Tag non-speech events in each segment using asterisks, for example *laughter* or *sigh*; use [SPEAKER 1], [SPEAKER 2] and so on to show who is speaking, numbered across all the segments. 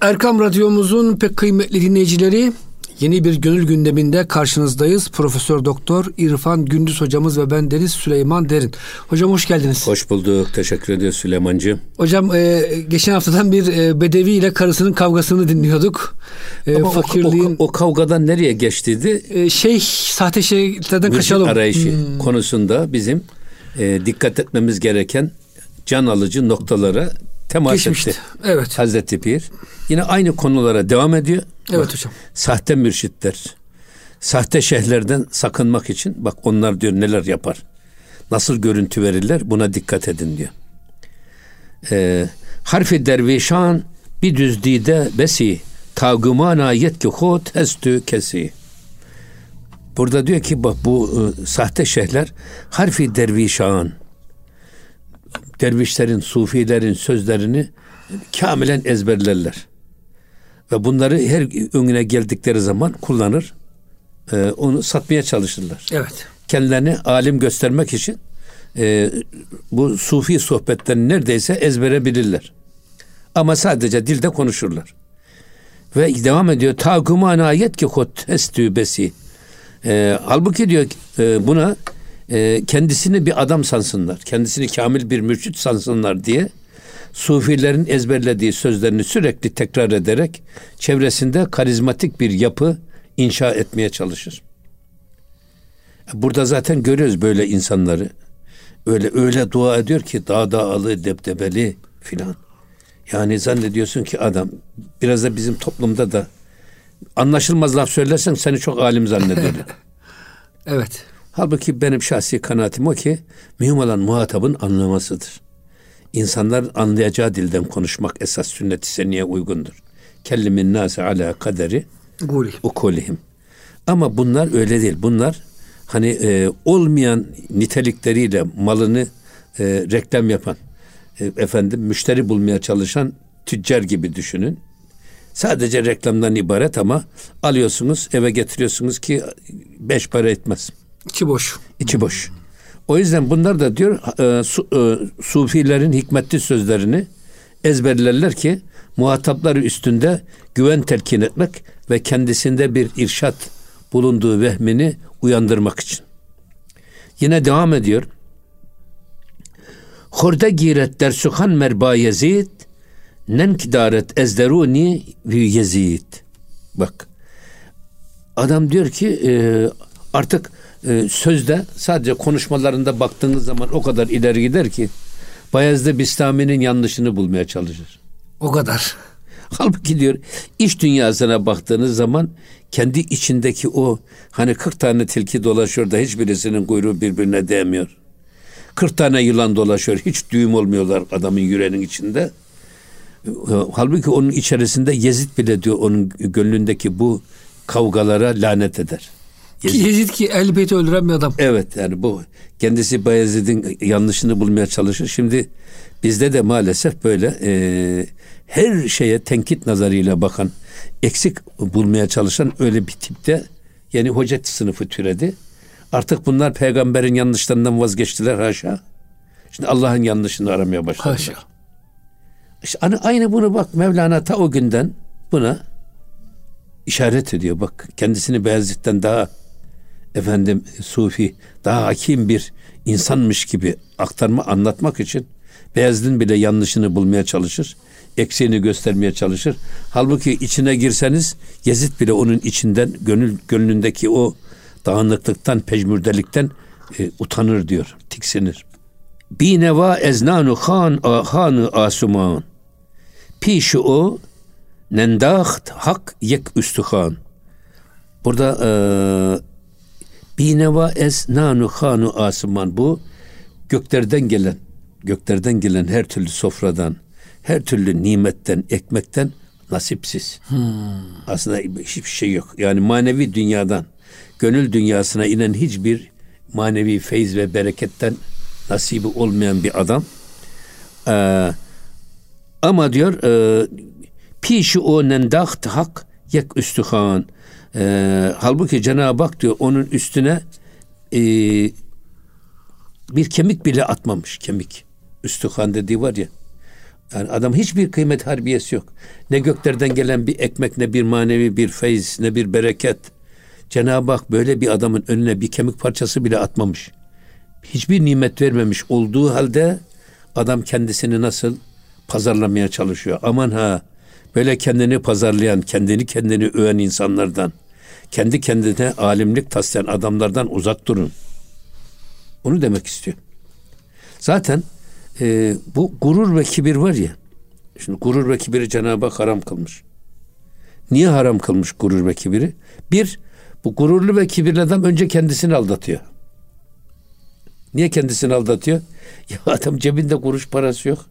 [SPEAKER 1] Erkam Radyomuzun pek kıymetli dinleyicileri yeni bir gönül gündeminde karşınızdayız. Profesör Doktor İrfan Gündüz hocamız ve ben Deniz Süleyman Derin. Hocam hoş geldiniz.
[SPEAKER 2] Hoş bulduk. Teşekkür ediyoruz Süleymancığım.
[SPEAKER 1] Hocam e, geçen haftadan bir e, bedevi ile karısının kavgasını dinliyorduk.
[SPEAKER 2] E, Ama fakirliğin o, o, o kavgadan nereye geçtiydi?
[SPEAKER 1] E, şey sahte şeylerden kaçalım.
[SPEAKER 2] arayışı hmm. konusunda bizim e, dikkat etmemiz gereken can alıcı noktalara temas Geçmişti. etti.
[SPEAKER 1] Evet.
[SPEAKER 2] Hazreti Pir. Yine aynı konulara devam ediyor.
[SPEAKER 1] Evet bak, hocam.
[SPEAKER 2] Sahte mürşitler. Sahte şeyhlerden sakınmak için bak onlar diyor neler yapar. Nasıl görüntü verirler buna dikkat edin diyor. Ee, harfi dervişan bir düzdide besi tagımana yetki hot hestü kesi. Burada diyor ki bak bu e, sahte şeyhler harfi dervişan dervişlerin, sufilerin sözlerini kamilen ezberlerler. Ve bunları her önüne geldikleri zaman kullanır. E, onu satmaya çalışırlar.
[SPEAKER 1] Evet.
[SPEAKER 2] Kendilerini alim göstermek için e, bu sufi sohbetlerini neredeyse ezbere bilirler. Ama sadece dilde konuşurlar. Ve devam ediyor. Takumana ayet ki kot estübesi. E, halbuki diyor e, buna e, kendisini bir adam sansınlar. Kendisini kamil bir mürşit sansınlar diye sufilerin ezberlediği sözlerini sürekli tekrar ederek çevresinde karizmatik bir yapı inşa etmeye çalışır. Burada zaten görüyoruz böyle insanları. Öyle öyle dua ediyor ki dağ dağlı debdebeli filan. Yani zannediyorsun ki adam biraz da bizim toplumda da anlaşılmaz laf söylersen seni çok alim zannederler. *laughs*
[SPEAKER 1] evet.
[SPEAKER 2] Halbuki benim şahsi kanaatim o ki mühim olan muhatabın anlamasıdır. İnsanlar anlayacağı dilden konuşmak esas sünnet-i seniyye uygundur. Kellimin nase ala kaderi ukulihim. Ama bunlar öyle değil. Bunlar hani e, olmayan nitelikleriyle malını e, reklam yapan, e, efendim müşteri bulmaya çalışan tüccar gibi düşünün. Sadece reklamdan ibaret ama alıyorsunuz eve getiriyorsunuz ki beş para etmez.
[SPEAKER 1] İçi boş.
[SPEAKER 2] İçi boş. O yüzden bunlar da diyor e, su, e, sufilerin hikmetli sözlerini ezberlerler ki muhatapları üstünde güven telkin etmek ve kendisinde bir irşat bulunduğu vehmini uyandırmak için. Yine devam ediyor. Horda giret dersuhan merba yezid nenkidaret ezderuni vi yezid. Bak adam diyor ki e, artık e, sözde sadece konuşmalarında baktığınız zaman o kadar ileri gider ki Bayezid Bistami'nin yanlışını bulmaya çalışır.
[SPEAKER 1] O kadar.
[SPEAKER 2] Halbuki diyor iş dünyasına baktığınız zaman kendi içindeki o hani 40 tane tilki dolaşıyor da hiçbirisinin kuyruğu birbirine değmiyor. 40 tane yılan dolaşıyor hiç düğüm olmuyorlar adamın yüreğinin içinde. Halbuki onun içerisinde Yezid bile diyor onun gönlündeki bu kavgalara lanet eder.
[SPEAKER 1] Yezid, Yezid ki elbette öldüren bir adam.
[SPEAKER 2] Evet yani bu kendisi Bayezid'in yanlışını bulmaya çalışır. Şimdi bizde de maalesef böyle e, her şeye tenkit nazarıyla bakan, eksik bulmaya çalışan öyle bir tipte yani hoca sınıfı türedi. Artık bunlar peygamberin yanlışlarından vazgeçtiler haşa. Şimdi Allah'ın yanlışını aramaya başladılar. Haşa. İşte aynı bunu bak Mevlana ta o günden buna işaret ediyor. Bak kendisini Beyazıt'tan daha efendim sufi daha hakim bir insanmış gibi aktarma anlatmak için Beyazıt'ın bile yanlışını bulmaya çalışır. Eksiğini göstermeye çalışır. Halbuki içine girseniz Yezid bile onun içinden gönül gönlündeki o dağınıklıktan, pejmürdelikten e, utanır diyor, tiksinir. Bi neva eznanu han hanı asuman. Pişi o nendaht hak yek üstühan. Burada e, Bineva es nanu hanu asman bu göklerden gelen göklerden gelen her türlü sofradan her türlü nimetten ekmekten nasipsiz. Hmm. Aslında hiçbir şey yok. Yani manevi dünyadan gönül dünyasına inen hiçbir manevi feyz ve bereketten nasibi olmayan bir adam. Ee, ama diyor e, pişi o nendaht hak yek üstühan e, halbuki Cenab-ı Hak diyor onun üstüne e, bir kemik bile atmamış kemik. Üstühan dediği var ya. Yani adam hiçbir kıymet harbiyesi yok. Ne göklerden gelen bir ekmek, ne bir manevi bir feyiz, ne bir bereket. Cenab-ı Hak böyle bir adamın önüne bir kemik parçası bile atmamış. Hiçbir nimet vermemiş olduğu halde adam kendisini nasıl pazarlamaya çalışıyor. Aman ha böyle kendini pazarlayan, kendini kendini öven insanlardan, kendi kendine alimlik taslayan adamlardan uzak durun. Onu demek istiyor. Zaten e, bu gurur ve kibir var ya. Şimdi gurur ve kibiri Cenab-ı Hak haram kılmış. Niye haram kılmış gurur ve kibiri? Bir, bu gururlu ve kibirli adam önce kendisini aldatıyor. Niye kendisini aldatıyor? *laughs* Ya adam cebinde kuruş parası yok.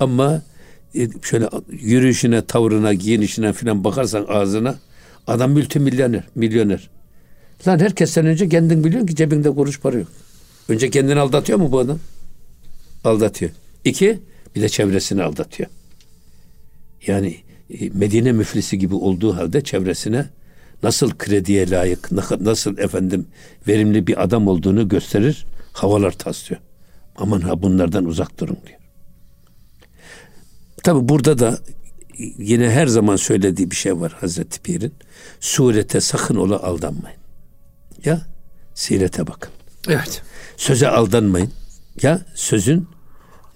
[SPEAKER 2] Ama şöyle yürüyüşüne, tavrına, giyinişine filan bakarsan ağzına adam multimilyoner, milyoner. Lan herkesten önce kendin biliyorsun ki cebinde kuruş para yok. Önce kendini aldatıyor mu bu adam? Aldatıyor. İki, bir de çevresini aldatıyor. Yani e, Medine müflisi gibi olduğu halde çevresine nasıl krediye layık, *laughs* nasıl efendim verimli bir adam olduğunu gösterir, havalar taslıyor. Aman ha bunlardan uzak durun diyor. Tabi burada da yine her zaman söylediği bir şey var Hazreti Pir'in. Surete sakın ola aldanmayın. Ya sirete bakın.
[SPEAKER 1] Evet.
[SPEAKER 2] Söze aldanmayın. Ya sözün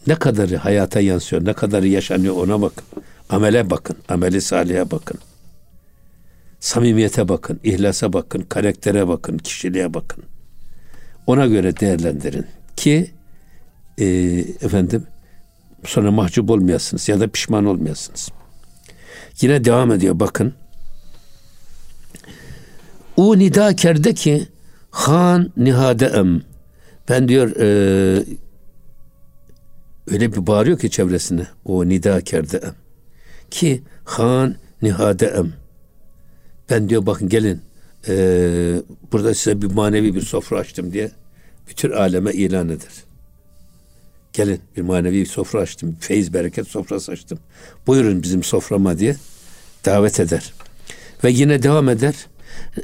[SPEAKER 2] ne kadarı hayata yansıyor, ne kadarı yaşanıyor ona bakın. Amele bakın, ameli salihe bakın. Samimiyete bakın, ihlasa bakın, karaktere bakın, kişiliğe bakın. Ona göre değerlendirin ki e, efendim sonra mahcup olmayasınız ya da pişman olmayasınız. Yine devam ediyor bakın. O nida kerde ki han nihade ben diyor e, öyle bir bağırıyor ki çevresine o nida kerde ki han nihade ben diyor bakın gelin e, burada size bir manevi bir sofra açtım diye bütün aleme ilan eder. Gelin bir manevi sofra açtım. Feyiz bereket sofrası açtım. Buyurun bizim soframa diye davet eder. Ve yine devam eder.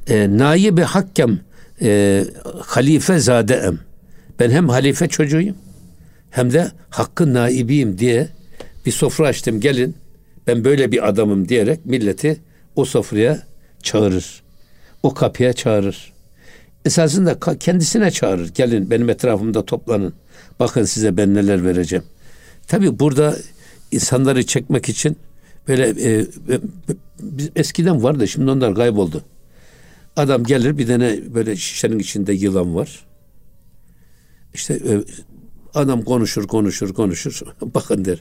[SPEAKER 2] E, Naibi hakkem e, halife zadeem. Ben hem halife çocuğuyum hem de hakkın naibiyim diye bir sofra açtım. Gelin ben böyle bir adamım diyerek milleti o sofraya çağırır. O kapıya çağırır. Esasında kendisine çağırır. Gelin benim etrafımda toplanın. Bakın size ben neler vereceğim. Tabi burada insanları çekmek için böyle e, e, eskiden vardı şimdi onlar kayboldu. Adam gelir bir tane böyle şişenin içinde yılan var. İşte e, adam konuşur konuşur konuşur *laughs* bakın der.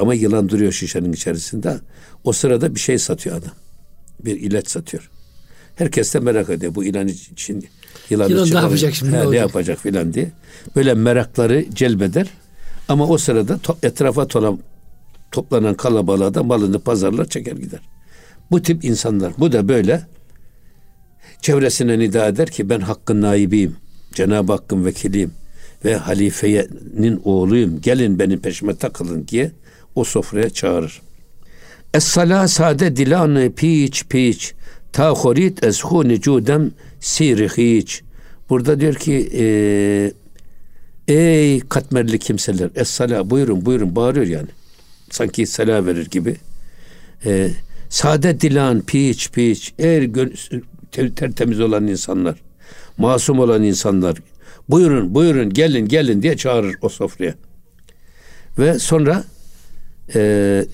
[SPEAKER 2] Ama yılan duruyor şişenin içerisinde. O sırada bir şey satıyor adam. Bir ilaç satıyor. Herkes de merak ediyor bu ilan için
[SPEAKER 1] yılanı Yılan ne yapacak şimdi?
[SPEAKER 2] He, ne yapacak filan diye. Böyle merakları celbeder. Ama o sırada to- etrafa tolan, toplanan kalabalığa da malını pazarlar çeker gider. Bu tip insanlar. Bu da böyle çevresine nida eder ki ben hakkın naibiyim. Cenab-ı Hakk'ın vekiliyim ve halifenin oğluyum. Gelin benim peşime takılın diye o sofraya çağırır. Es-sala sade dilanı piç piç ta horit ez huni cudem siri. Burada diyor ki e, ey katmerli kimseler es sala buyurun buyurun bağırıyor yani. Sanki sala verir gibi. E, sade dilan piç piç eğer tertemiz olan insanlar masum olan insanlar buyurun buyurun gelin gelin diye çağırır o sofraya. Ve sonra e,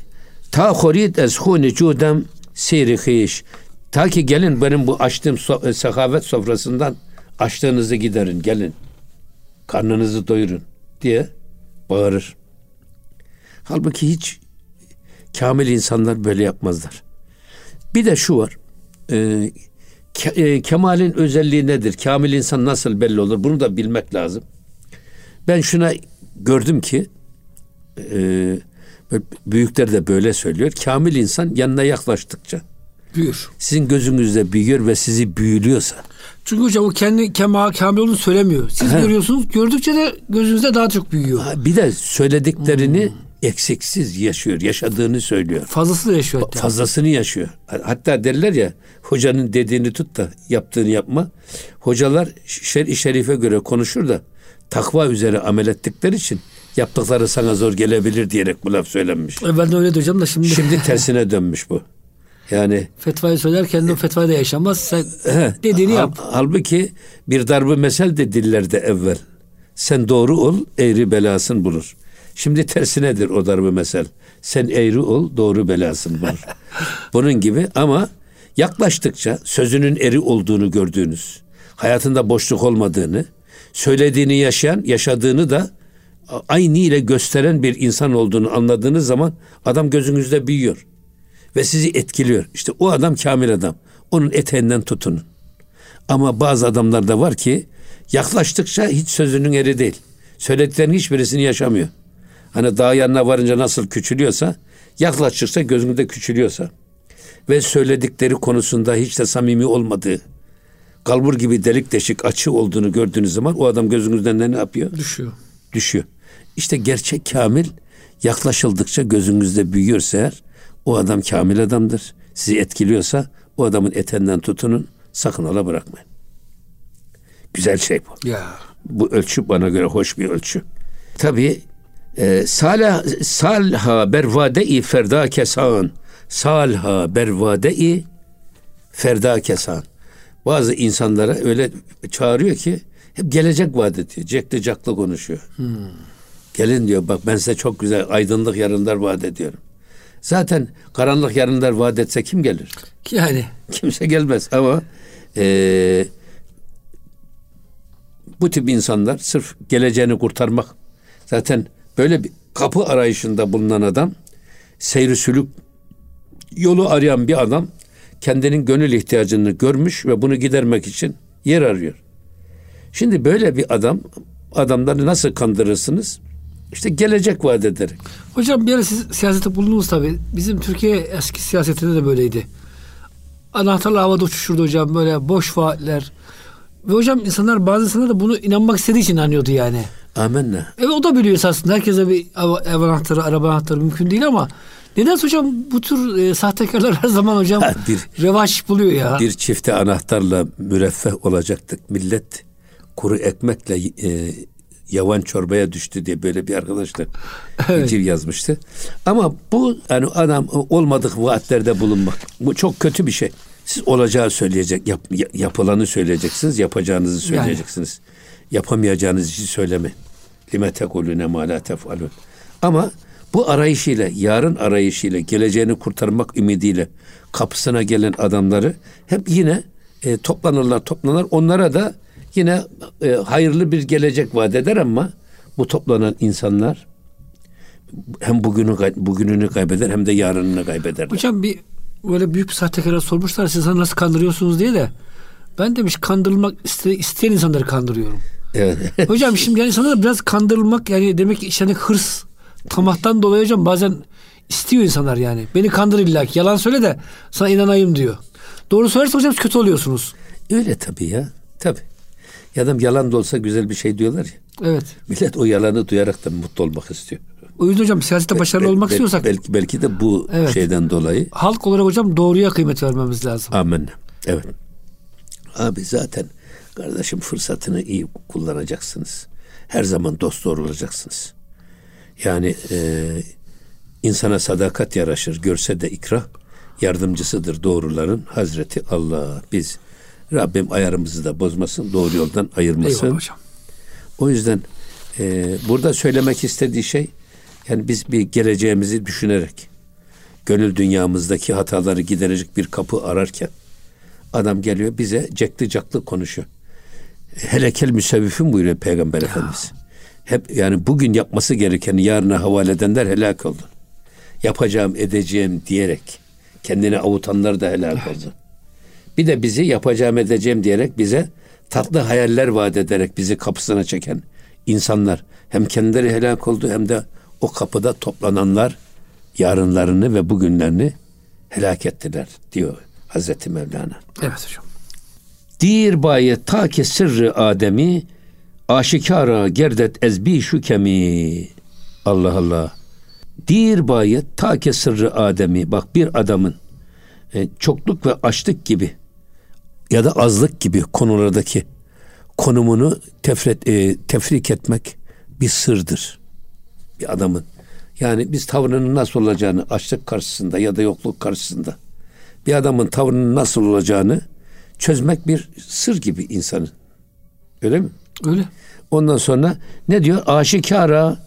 [SPEAKER 2] ta horit ez huni cudem siri hiç. Ta ki gelin benim bu açtığım so- e, sekavet sofrasından açlığınızı giderin gelin. Karnınızı doyurun diye bağırır. Halbuki hiç kamil insanlar böyle yapmazlar. Bir de şu var. E, ke, e, kemalin özelliği nedir? Kamil insan nasıl belli olur? Bunu da bilmek lazım. Ben şuna gördüm ki e, büyükler de böyle söylüyor. Kamil insan yanına yaklaştıkça
[SPEAKER 1] Büyür.
[SPEAKER 2] Sizin gözünüzde büyür ve sizi büyülüyorsa.
[SPEAKER 1] Çünkü hocam o kendi kemal kamil olduğunu söylemiyor. Siz He. görüyorsunuz. Gördükçe de gözünüzde daha çok büyüyor. Ha,
[SPEAKER 2] bir de söylediklerini hmm. eksiksiz yaşıyor. Yaşadığını söylüyor.
[SPEAKER 1] Fazlasını yaşıyor hatta.
[SPEAKER 2] Fazlasını yaşıyor. Hatta derler ya hocanın dediğini tut da yaptığını yapma. Hocalar şer-i şerife göre konuşur da takva üzere amel ettikleri için Yaptıkları sana zor gelebilir diyerek bu laf söylenmiş.
[SPEAKER 1] Evvelden öyle hocam da şimdi.
[SPEAKER 2] Şimdi *laughs* tersine dönmüş bu. Yani
[SPEAKER 1] fetvayı söylerken o fetvayı da yaşamaz. Sen he, dediğini yap.
[SPEAKER 2] Halbuki bir darbe mesel de dillerde evvel. Sen doğru ol, eğri belasın bulur. Şimdi tersinedir o darbe mesel. Sen eğri ol, doğru belasın bulur. *laughs* Bunun gibi ama yaklaştıkça sözünün eri olduğunu gördüğünüz, hayatında boşluk olmadığını, söylediğini yaşayan, yaşadığını da aynı ile gösteren bir insan olduğunu anladığınız zaman adam gözünüzde büyüyor ve sizi etkiliyor. İşte o adam kamil adam. Onun eteğinden tutunun. Ama bazı adamlar da var ki yaklaştıkça hiç sözünün eri değil. Söylediklerinin hiçbirisini yaşamıyor. Hani dağ yanına varınca nasıl küçülüyorsa yaklaştıkça gözünde küçülüyorsa ve söyledikleri konusunda hiç de samimi olmadığı kalbur gibi delik deşik açı olduğunu gördüğünüz zaman o adam gözünüzden ne yapıyor?
[SPEAKER 1] Düşüyor.
[SPEAKER 2] Düşüyor. İşte gerçek kamil yaklaşıldıkça gözünüzde büyüyorsa eğer o adam kamil adamdır. Sizi etkiliyorsa o adamın etenden tutunun sakın ola bırakmayın. Güzel şey bu.
[SPEAKER 1] Ya.
[SPEAKER 2] Bu ölçü bana göre hoş bir ölçü. Tabii e, salha, salha bervade-i ferda kesan salha bervade-i ferda kesan bazı insanlara öyle çağırıyor ki hep gelecek vaat ediyor. Cekli caklı konuşuyor. Hmm. Gelin diyor bak ben size çok güzel aydınlık yarınlar vaat ediyorum. Zaten karanlık yarınlar vaat etse kim gelir?
[SPEAKER 1] Yani.
[SPEAKER 2] Kimse gelmez ama e, bu tip insanlar sırf geleceğini kurtarmak zaten böyle bir kapı arayışında bulunan adam seyri sülük yolu arayan bir adam kendinin gönül ihtiyacını görmüş ve bunu gidermek için yer arıyor. Şimdi böyle bir adam adamları nasıl kandırırsınız? İşte gelecek vaat ederek.
[SPEAKER 1] Hocam bir ara siz siyasette bulundunuz tabii. Bizim Türkiye eski siyasetinde de böyleydi. Anahtarla havada uçuşurdu hocam böyle boş vaatler. Ve hocam insanlar bazı insanlar da bunu inanmak istediği için inanıyordu yani.
[SPEAKER 2] Amenna.
[SPEAKER 1] Evet o da biliyor esasında. Herkese bir ev anahtarı, araba anahtarı mümkün değil ama neden hocam bu tür e, sahtekarlar her zaman hocam ha, bir, revaç buluyor ya.
[SPEAKER 2] Bir çifte anahtarla müreffeh olacaktık. Millet kuru ekmekle e, yavan çorbaya düştü diye böyle bir arkadaş da *laughs* evet. yazmıştı. Ama bu yani adam olmadık vaatlerde bulunmak bu çok kötü bir şey. Siz olacağı söyleyecek, yap, yapılanı söyleyeceksiniz, yapacağınızı söyleyeceksiniz. Yani. Yapamayacağınız için söyleme. Lime tekulüne ma la tefalun. Ama bu arayışıyla, yarın arayışıyla, geleceğini kurtarmak ümidiyle kapısına gelen adamları hep yine e, toplanırlar, toplanır. Onlara da yine e, hayırlı bir gelecek vaat eder ama bu toplanan insanlar hem bugünü bugününü kaybeder hem de yarınını kaybeder.
[SPEAKER 1] Hocam bir böyle büyük bir sahtekara sormuşlar siz nasıl kandırıyorsunuz diye de ben demiş kandırılmak iste, isteyen insanları kandırıyorum.
[SPEAKER 2] Evet. *laughs*
[SPEAKER 1] hocam şimdi yani insanlar biraz kandırılmak yani demek ki işte hırs tamahtan dolayı hocam bazen istiyor insanlar yani. Beni kandır illa ki yalan söyle de sana inanayım diyor. Doğru söylerse hocam kötü oluyorsunuz.
[SPEAKER 2] Öyle tabii ya. Tabii. Ya adam yalan da olsa güzel bir şey diyorlar ya.
[SPEAKER 1] Evet.
[SPEAKER 2] Millet o yalanı duyarak da mutlu olmak istiyor.
[SPEAKER 1] O yüzden hocam siyasette başarılı Be, olmak istiyorsak.
[SPEAKER 2] Belki, belki de bu evet. şeyden dolayı.
[SPEAKER 1] Halk olarak hocam doğruya kıymet vermemiz lazım.
[SPEAKER 2] Amin. Evet. Abi zaten kardeşim fırsatını iyi kullanacaksınız. Her zaman dost doğru olacaksınız. Yani e, insana sadakat yaraşır. Görse de ikra yardımcısıdır doğruların Hazreti Allah. Biz Rabbim ayarımızı da bozmasın, doğru yoldan ayırmasın. Eyvallah hocam. O yüzden e, burada söylemek istediği şey yani biz bir geleceğimizi düşünerek gönül dünyamızdaki hataları giderecek bir kapı ararken adam geliyor bize cekli caklı konuşuyor. Helekel müsevvifin buyuruyor Peygamber ya. Efendimiz. Hep yani bugün yapması gerekeni yarına havale edenler helak oldu. Yapacağım edeceğim diyerek kendini avutanlar da helak evet. oldu. Bir de bizi yapacağım edeceğim diyerek bize tatlı hayaller vaat ederek bizi kapısına çeken insanlar hem kendileri helak oldu hem de o kapıda toplananlar yarınlarını ve bugünlerini helak ettiler diyor Hazreti Mevlana.
[SPEAKER 1] Evet hocam.
[SPEAKER 2] Dir baye ta ki sırrı Adem'i aşikara gerdet ezbi şu kemi. Allah Allah. Dir baye ta ki sırrı Adem'i. Bak bir adamın e, çokluk ve açlık gibi ya da azlık gibi konulardaki konumunu tefret, e, tefrik etmek bir sırdır. bir adamın. Yani biz tavrının nasıl olacağını açlık karşısında ya da yokluk karşısında bir adamın tavrının nasıl olacağını çözmek bir sır gibi insanın. Öyle mi?
[SPEAKER 1] Öyle.
[SPEAKER 2] Ondan sonra ne diyor? Aşikara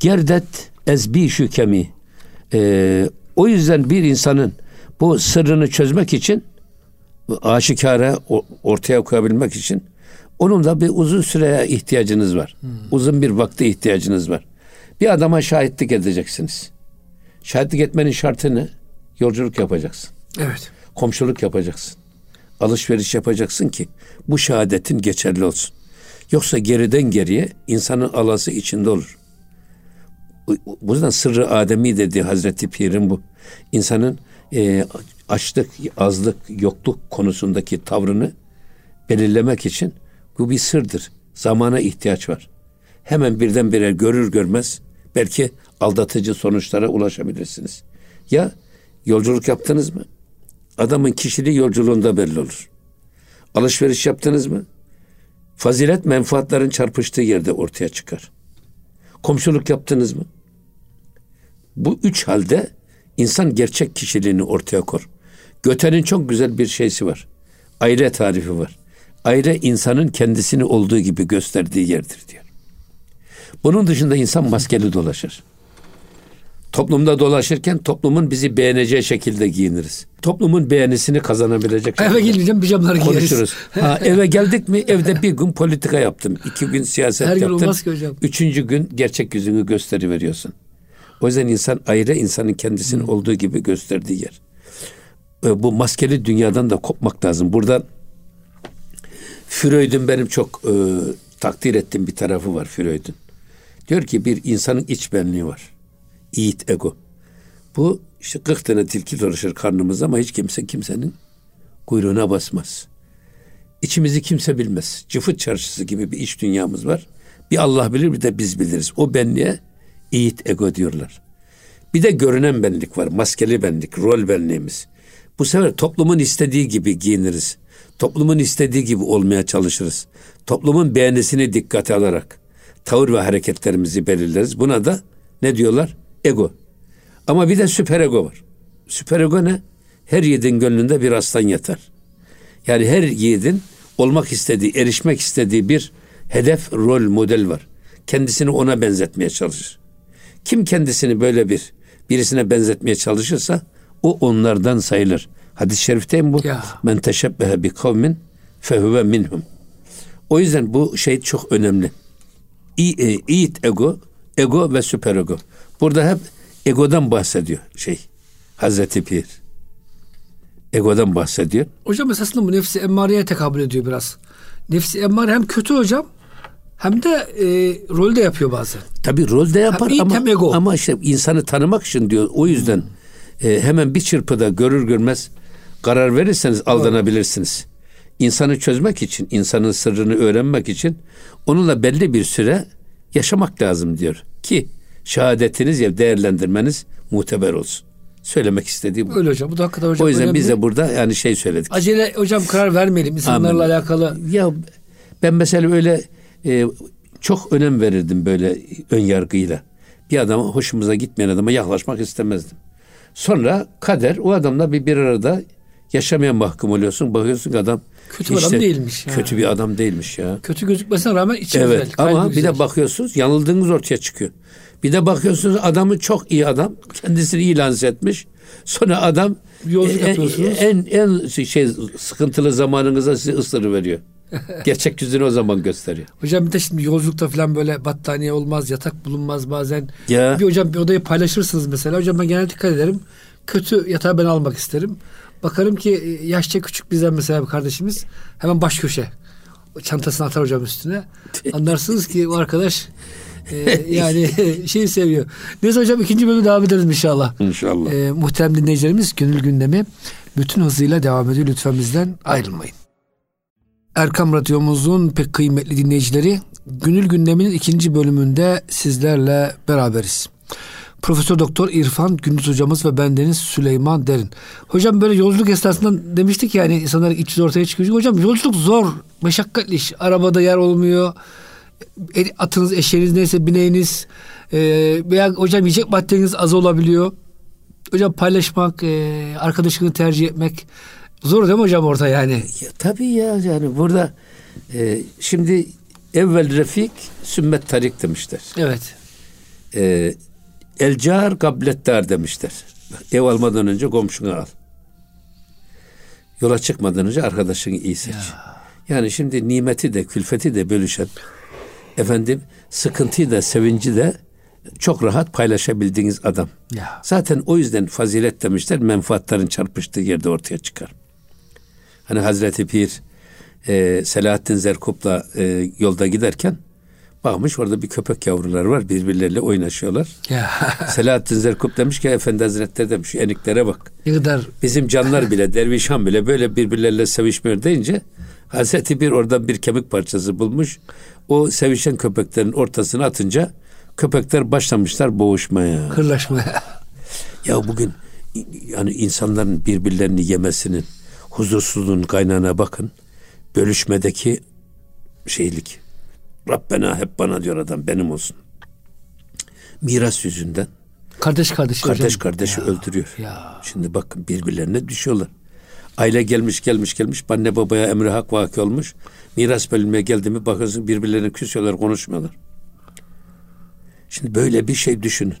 [SPEAKER 2] gerdet ezbi şükemi. Ee, o yüzden bir insanın bu sırrını çözmek için aşikara ortaya koyabilmek için onun da bir uzun süreye ihtiyacınız var. Hmm. Uzun bir vakte ihtiyacınız var. Bir adama şahitlik edeceksiniz. Şahitlik etmenin şartı ne? Yolculuk yapacaksın.
[SPEAKER 1] Evet.
[SPEAKER 2] Komşuluk yapacaksın. Alışveriş yapacaksın ki bu şehadetin geçerli olsun. Yoksa geriden geriye insanın alası içinde olur. Bu yüzden sırrı Ademi dediği Hazreti Pir'in bu. İnsanın e, açlık, azlık, yokluk konusundaki tavrını belirlemek için bu bir sırdır. Zamana ihtiyaç var. Hemen birdenbire görür görmez belki aldatıcı sonuçlara ulaşabilirsiniz. Ya yolculuk yaptınız mı? Adamın kişiliği yolculuğunda belli olur. Alışveriş yaptınız mı? Fazilet menfaatların çarpıştığı yerde ortaya çıkar. Komşuluk yaptınız mı? Bu üç halde insan gerçek kişiliğini ortaya kor. Göte'nin çok güzel bir şeysi var. Aile tarifi var. Aile insanın kendisini olduğu gibi gösterdiği yerdir diyor. Bunun dışında insan maskeli dolaşır. Toplumda dolaşırken toplumun bizi beğeneceği şekilde giyiniriz. Toplumun beğenisini kazanabilecek
[SPEAKER 1] Eve geleceğim pijamaları giyeriz.
[SPEAKER 2] Konuşuruz. *laughs* ha, eve geldik mi evde bir gün politika yaptım. iki gün siyaset
[SPEAKER 1] Her
[SPEAKER 2] yaptım.
[SPEAKER 1] Her gün olmaz ki hocam.
[SPEAKER 2] Üçüncü gün gerçek yüzünü gösteriveriyorsun. O yüzden insan ayrı insanın kendisinin hmm. olduğu gibi gösterdiği yer. E, bu maskeli dünyadan da kopmak lazım. Burada Freud'un benim çok e, takdir ettiğim bir tarafı var Freud'un. Diyor ki bir insanın iç benliği var. İyit ego. Bu işte 40 tane tilki dolaşır karnımızda ama hiç kimse kimsenin kuyruğuna basmaz. İçimizi kimse bilmez. Cıfıt çarşısı gibi bir iç dünyamız var. Bir Allah bilir bir de biz biliriz. O benliğe İyit ego diyorlar. Bir de görünen benlik var. Maskeli benlik, rol benliğimiz. Bu sefer toplumun istediği gibi giyiniriz. Toplumun istediği gibi olmaya çalışırız. Toplumun beğenisini dikkate alarak tavır ve hareketlerimizi belirleriz. Buna da ne diyorlar? Ego. Ama bir de süper ego var. Süper ego ne? Her yiğidin gönlünde bir aslan yatar. Yani her yiğidin olmak istediği, erişmek istediği bir hedef, rol, model var. Kendisini ona benzetmeye çalışır. Kim kendisini böyle bir birisine benzetmeye çalışırsa o onlardan sayılır. Hadis-i şerifte mi bu? Ya. Men teşebbehe bi kavmin fehuve minhum. O yüzden bu şey çok önemli. İ, e, ego, ego ve süper ego. Burada hep egodan bahsediyor şey. Hazreti Pir. Egodan bahsediyor.
[SPEAKER 1] Hocam esasında bu nefsi emmareye tekabül ediyor biraz. Nefsi emmare hem kötü hocam hem de e, rol de yapıyor bazen.
[SPEAKER 2] Tabii rol de yapar hem ama, ego. ama işte insanı tanımak için diyor. O yüzden hmm. e, hemen bir çırpıda görür görmez karar verirseniz aldanabilirsiniz. İnsanı çözmek için, insanın sırrını öğrenmek için onunla belli bir süre yaşamak lazım diyor. Ki şehadetiniz ya değerlendirmeniz muteber olsun. Söylemek istediği bu.
[SPEAKER 1] Öyle hocam. Bu da hakikaten hocam.
[SPEAKER 2] O yüzden önemli. biz de burada yani şey söyledik.
[SPEAKER 1] Acele hocam karar vermeyelim insanlarla Amin. alakalı.
[SPEAKER 2] Ya ben mesela öyle e, çok önem verirdim böyle ön yargıyla. Bir adama hoşumuza gitmeyen adama yaklaşmak istemezdim. Sonra kader o adamla bir bir arada yaşamaya mahkum oluyorsun. Bakıyorsun ki adam
[SPEAKER 1] kötü bir adam değilmiş.
[SPEAKER 2] Ya. Kötü bir adam değilmiş ya.
[SPEAKER 1] Kötü gözükmesine rağmen içi
[SPEAKER 2] evet,
[SPEAKER 1] güzel.
[SPEAKER 2] Ama
[SPEAKER 1] güzel.
[SPEAKER 2] bir de bakıyorsunuz yanıldığınız ortaya çıkıyor. Bir de bakıyorsunuz adamı çok iyi adam. Kendisini iyi lanse etmiş. Sonra adam
[SPEAKER 1] Yolculuk en,
[SPEAKER 2] en, en şey sıkıntılı zamanınıza sizi ısırı veriyor. *laughs* Gerçek yüzünü o zaman gösteriyor.
[SPEAKER 1] Hocam bir de şimdi yolculukta falan böyle battaniye olmaz, yatak bulunmaz bazen.
[SPEAKER 2] Ya.
[SPEAKER 1] Bir hocam bir odayı paylaşırsınız mesela. Hocam ben genel dikkat ederim. Kötü yatağı ben almak isterim. Bakarım ki e, yaşça küçük bizden mesela bir kardeşimiz hemen baş köşe çantasını atar hocam üstüne. *laughs* Anlarsınız ki o arkadaş e, *laughs* yani şey seviyor. Neyse hocam ikinci bölümü devam ederiz inşallah.
[SPEAKER 2] İnşallah.
[SPEAKER 1] E, muhterem dinleyicilerimiz gönül gündemi bütün hızıyla devam ediyor. Lütfen bizden ayrılmayın. Erkam Radyomuzun pek kıymetli dinleyicileri Gönül Gündemi'nin ikinci bölümünde sizlerle beraberiz. Profesör Doktor İrfan Gündüz hocamız ve bendeniz Süleyman Derin. Hocam böyle yolculuk esnasında demiştik yani insanların içi ortaya çıkıyor. Hocam yolculuk zor, meşakkatli iş. Arabada yer olmuyor. E, atınız, eşeğiniz neyse bineğiniz E, veya hocam yiyecek maddeniz az olabiliyor. Hocam paylaşmak, e, arkadaşını tercih etmek zor değil mi hocam orada yani?
[SPEAKER 2] Ya, tabii ya yani burada e, şimdi evvel refik sümmet tarik demişler.
[SPEAKER 1] Evet.
[SPEAKER 2] E, el car gablettar demişler. Ev almadan önce komşunu al. Yola çıkmadan önce arkadaşını iyi seç.
[SPEAKER 1] Ya.
[SPEAKER 2] Yani şimdi nimeti de külfeti de bölüşen efendim sıkıntıyı da sevinci de çok rahat paylaşabildiğiniz adam.
[SPEAKER 1] Ya.
[SPEAKER 2] Zaten o yüzden fazilet demişler menfaatların çarpıştığı yerde ortaya çıkar. Hani Hazreti Pir e, Selahaddin Zerkup'la e, yolda giderken bakmış orada bir köpek yavruları var birbirleriyle oynaşıyorlar.
[SPEAKER 1] Ya. *laughs*
[SPEAKER 2] Selahaddin Zerkup demiş ki Efendi Hazretleri demiş şu eniklere bak.
[SPEAKER 1] ne kadar
[SPEAKER 2] Bizim canlar bile dervişhan bile böyle birbirleriyle sevişmiyor deyince Hazreti bir oradan bir kemik parçası bulmuş. O sevişen köpeklerin ortasına atınca köpekler başlamışlar boğuşmaya.
[SPEAKER 1] kırlaşmaya.
[SPEAKER 2] Ya bugün yani insanların birbirlerini yemesinin huzursuzluğun kaynağına bakın. Bölüşmedeki şeylik. Rabbena hep bana diyor adam benim olsun. Miras yüzünden
[SPEAKER 1] Kardeş kardeş
[SPEAKER 2] kardeş
[SPEAKER 1] hocam.
[SPEAKER 2] kardeşi
[SPEAKER 1] Ya.
[SPEAKER 2] öldürüyor.
[SPEAKER 1] Ya.
[SPEAKER 2] Şimdi bakın birbirlerine düşüyorlar. Aile gelmiş gelmiş gelmiş anne babaya emri hak vaki olmuş. Miras bölünmeye geldi mi bakıyorsun birbirlerine küsüyorlar konuşmuyorlar. Şimdi böyle bir şey düşünün.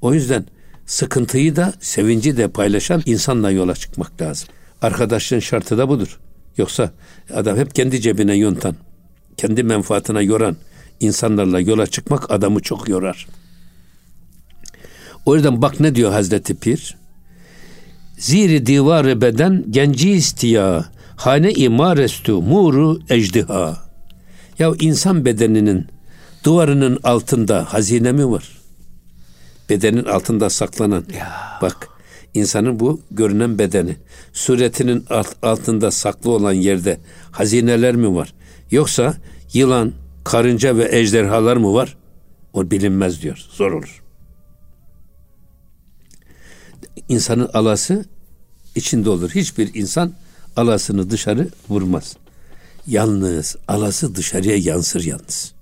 [SPEAKER 2] O yüzden sıkıntıyı da sevinci de paylaşan insanla yola çıkmak lazım. Arkadaşlığın şartı da budur. Yoksa adam hep kendi cebine yontan, kendi menfaatine yoran insanlarla yola çıkmak adamı çok yorar. O yüzden bak ne diyor Hazreti Pir? Ziri divarı beden genci istiya hane imarestu muru ecdiha. Ya insan bedeninin duvarının altında hazine mi var? Bedenin altında saklanan.
[SPEAKER 1] Ya.
[SPEAKER 2] Bak insanın bu görünen bedeni suretinin alt- altında saklı olan yerde hazineler mi var? Yoksa yılan, karınca ve ejderhalar mı var? O bilinmez diyor. Zor olur. İnsanın alası içinde olur. Hiçbir insan alasını dışarı vurmaz. Yalnız alası dışarıya yansır yalnız.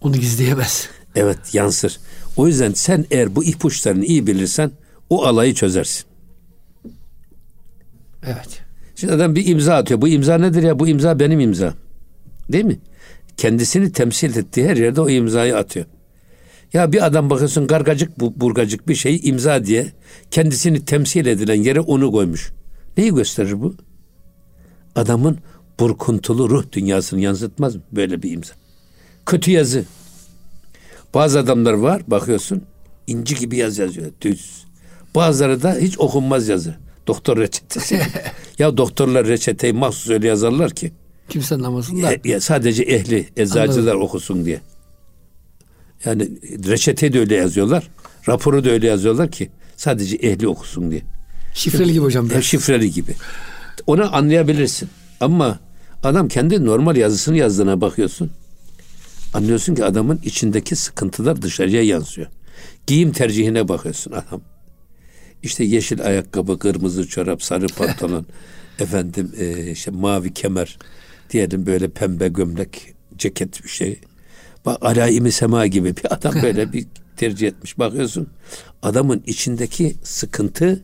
[SPEAKER 1] Onu gizleyemez.
[SPEAKER 2] Evet yansır. O yüzden sen eğer bu ipuçlarını iyi bilirsen o alayı çözersin.
[SPEAKER 1] Evet.
[SPEAKER 2] Şimdi adam bir imza atıyor. Bu imza nedir ya? Bu imza benim imza. Değil mi? Kendisini temsil ettiği her yerde o imzayı atıyor. Ya bir adam bakıyorsun gargacık bu burgacık bir şey imza diye kendisini temsil edilen yere onu koymuş. Neyi gösterir bu? Adamın burkuntulu ruh dünyasını yansıtmaz mı böyle bir imza? Kötü yazı. Bazı adamlar var bakıyorsun inci gibi yaz yazıyor düz. Bazıları da hiç okunmaz yazı. Doktor reçetesi. *laughs* ya doktorlar reçeteyi mahsus öyle yazarlar ki
[SPEAKER 1] Kimse anlamasın da.
[SPEAKER 2] e- sadece ehli eczacılar okusun diye. Yani reçeteyi de öyle yazıyorlar. Raporu da öyle yazıyorlar ki sadece ehli okusun diye.
[SPEAKER 1] Şifreli gibi hocam. Biraz.
[SPEAKER 2] şifreli gibi. Onu anlayabilirsin. Ama adam kendi normal yazısını yazdığına bakıyorsun. Anlıyorsun ki adamın içindeki sıkıntılar dışarıya yansıyor. Giyim tercihine bakıyorsun adam. İşte yeşil ayakkabı, kırmızı çorap, sarı pantolon, *laughs* efendim e, işte mavi kemer, diyelim böyle pembe gömlek, ceket bir şey. Bak alaimi sema gibi bir adam böyle *laughs* bir tercih etmiş. Bakıyorsun adamın içindeki sıkıntı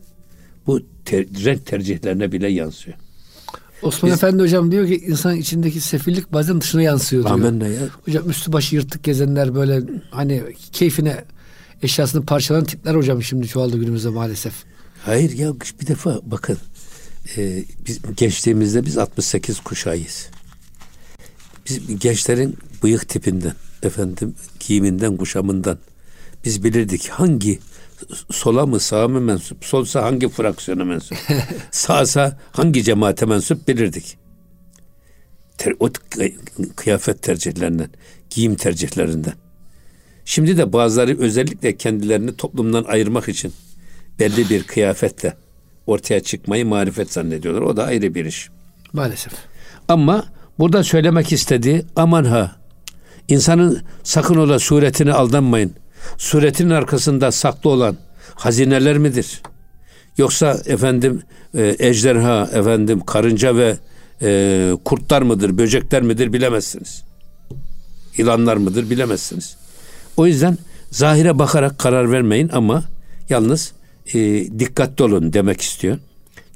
[SPEAKER 2] bu ter- renk tercihlerine bile yansıyor.
[SPEAKER 1] Osman Efendi hocam diyor ki insan içindeki sefillik bazen dışına yansıyor diyor.
[SPEAKER 2] Amenna ya.
[SPEAKER 1] Hocam üstü başı yırtık gezenler böyle hani keyfine eşyasını parçalayan tipler hocam şimdi çoğaldı günümüzde maalesef.
[SPEAKER 2] Hayır ya bir defa bakın e, biz gençliğimizde biz 68 kuşağıyız. Biz gençlerin bıyık tipinden, efendim giyiminden, kuşamından biz bilirdik hangi sola mı sağa mı mensup, solsa hangi fraksiyona mensup, *laughs* sağsa hangi cemaate mensup bilirdik. Ter, o kıyafet tercihlerinden, giyim tercihlerinden. Şimdi de bazıları özellikle kendilerini toplumdan ayırmak için belli bir kıyafetle ortaya çıkmayı marifet zannediyorlar. O da ayrı bir iş.
[SPEAKER 1] Maalesef.
[SPEAKER 2] Ama burada söylemek istediği aman ha insanın sakın ola suretine aldanmayın. Suretinin arkasında saklı olan hazineler midir? Yoksa efendim e, ejderha, efendim karınca ve e, kurtlar mıdır, böcekler midir bilemezsiniz. Yılanlar mıdır bilemezsiniz. O yüzden Zahire bakarak karar vermeyin ama yalnız e, dikkatli olun demek istiyor.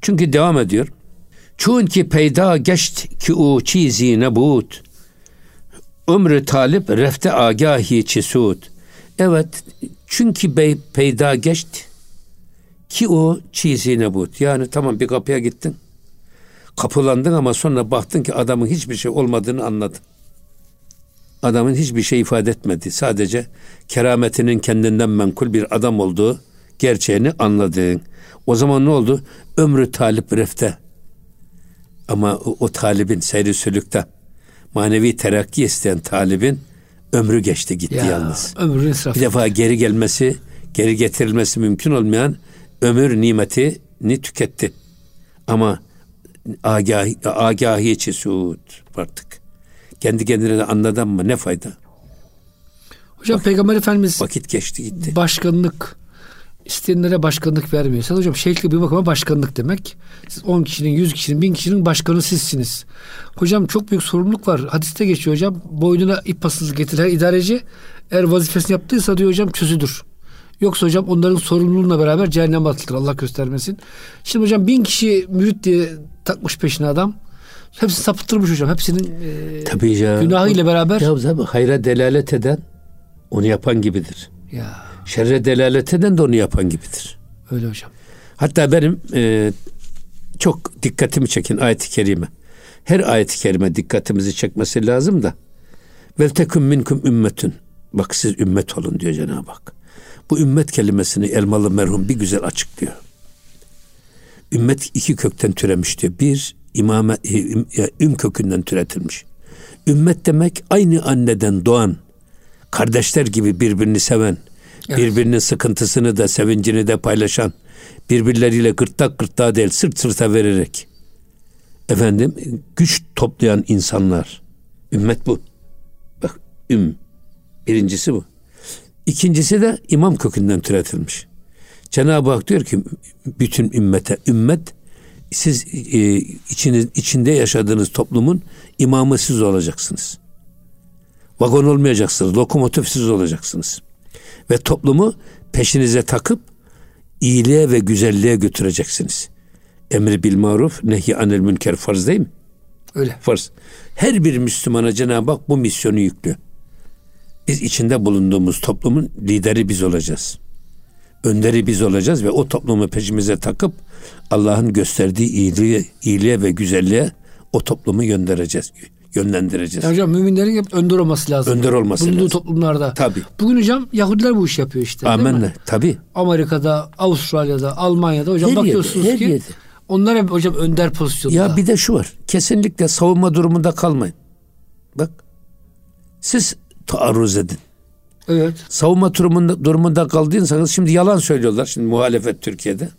[SPEAKER 2] Çünkü devam ediyor. Çun ki peyda geçt ki o çizi nebut. Ömrü talip refte agahi çisud. Evet çünkü bey peyda geçti ki o çizi nebut. Yani tamam bir kapıya gittin. Kapılandın ama sonra baktın ki adamın hiçbir şey olmadığını anladın. Adamın hiçbir şey ifade etmedi. Sadece kerametinin kendinden menkul bir adam olduğu gerçeğini anladın. O zaman ne oldu? Ömrü talip refte. Ama o, o talibin seyri sülükte manevi terakki isteyen talibin ömrü geçti gitti ya, yalnız.
[SPEAKER 1] Ömrü israf.
[SPEAKER 2] Bir defa geri gelmesi, geri getirilmesi mümkün olmayan ömür nimetini tüketti. Ama agahi, agahi çesud artık. Kendi kendine de anladın mı ne fayda?
[SPEAKER 1] Hocam Bak, Peygamber Efendimiz
[SPEAKER 2] vakit geçti gitti.
[SPEAKER 1] Başkanlık isteyenlere başkanlık vermiyor. Sen hocam şeyhlik bir bakıma başkanlık demek. Siz 10 kişinin, 100 kişinin, 1000 kişinin başkanı sizsiniz. Hocam çok büyük sorumluluk var. Hadiste geçiyor hocam. Boynuna ip asılı getiren idareci eğer vazifesini yaptıysa diyor hocam çözüdür. Yoksa hocam onların sorumluluğuyla beraber cehennem atılır. Allah göstermesin. Şimdi hocam bin kişi mürit diye takmış peşine adam. Hepsini sapıttırmış hocam. Hepsinin e, Tabii ya. günahıyla beraber.
[SPEAKER 2] Ya tabii hayra delalet eden onu yapan gibidir.
[SPEAKER 1] Ya.
[SPEAKER 2] Şerre delalet eden de onu yapan gibidir.
[SPEAKER 1] Öyle hocam.
[SPEAKER 2] Hatta benim e, çok dikkatimi çekin ayet-i kerime. Her ayet-i kerime dikkatimizi çekmesi lazım da. Vel teküm minkum ümmetün. Bak siz ümmet olun diyor Cenab-ı Hak. Bu ümmet kelimesini Elmalı merhum bir güzel açıklıyor. Ümmet iki kökten türemiş diyor. Bir, imame, üm, üm kökünden türetilmiş. Ümmet demek aynı anneden doğan, kardeşler gibi birbirini seven, evet. birbirinin sıkıntısını da sevincini de paylaşan, birbirleriyle gırtlak gırtlağa değil sırt sırta vererek efendim güç toplayan insanlar. Ümmet bu. Bak üm. Birincisi bu. İkincisi de imam kökünden türetilmiş. Cenab-ı Hak diyor ki bütün ümmete, ümmet siz e, içiniz, içinde yaşadığınız toplumun imamı siz olacaksınız. Vagon olmayacaksınız, lokomotif siz olacaksınız. Ve toplumu peşinize takıp iyiliğe ve güzelliğe götüreceksiniz. Emri bil maruf, nehy anil münker farz değil mi?
[SPEAKER 1] Öyle.
[SPEAKER 2] Farz. Her bir Müslümana Cenab-ı Hak bu misyonu yüklü. Biz içinde bulunduğumuz toplumun lideri biz olacağız. Önderi biz olacağız ve o toplumu peşimize takıp Allah'ın gösterdiği iyiliğe, iyiliğe ve güzelliğe o toplumu göndereceğiz yönlendireceğiz.
[SPEAKER 1] Ya hocam müminlerin hep önder olması lazım.
[SPEAKER 2] Önder olması
[SPEAKER 1] Bulunduğu
[SPEAKER 2] lazım.
[SPEAKER 1] toplumlarda.
[SPEAKER 2] Tabi.
[SPEAKER 1] Bugün hocam Yahudiler bu iş yapıyor işte.
[SPEAKER 2] Amenna. Tabi.
[SPEAKER 1] Amerika'da, Avustralya'da, Almanya'da hocam her bakıyorsunuz yerde, ki yerde. onlar hep hocam önder pozisyonda.
[SPEAKER 2] Ya bir de şu var. Kesinlikle savunma durumunda kalmayın. Bak. Siz taarruz edin.
[SPEAKER 1] Evet.
[SPEAKER 2] Savunma durumunda, durumunda kaldıysanız şimdi yalan söylüyorlar şimdi muhalefet Türkiye'de.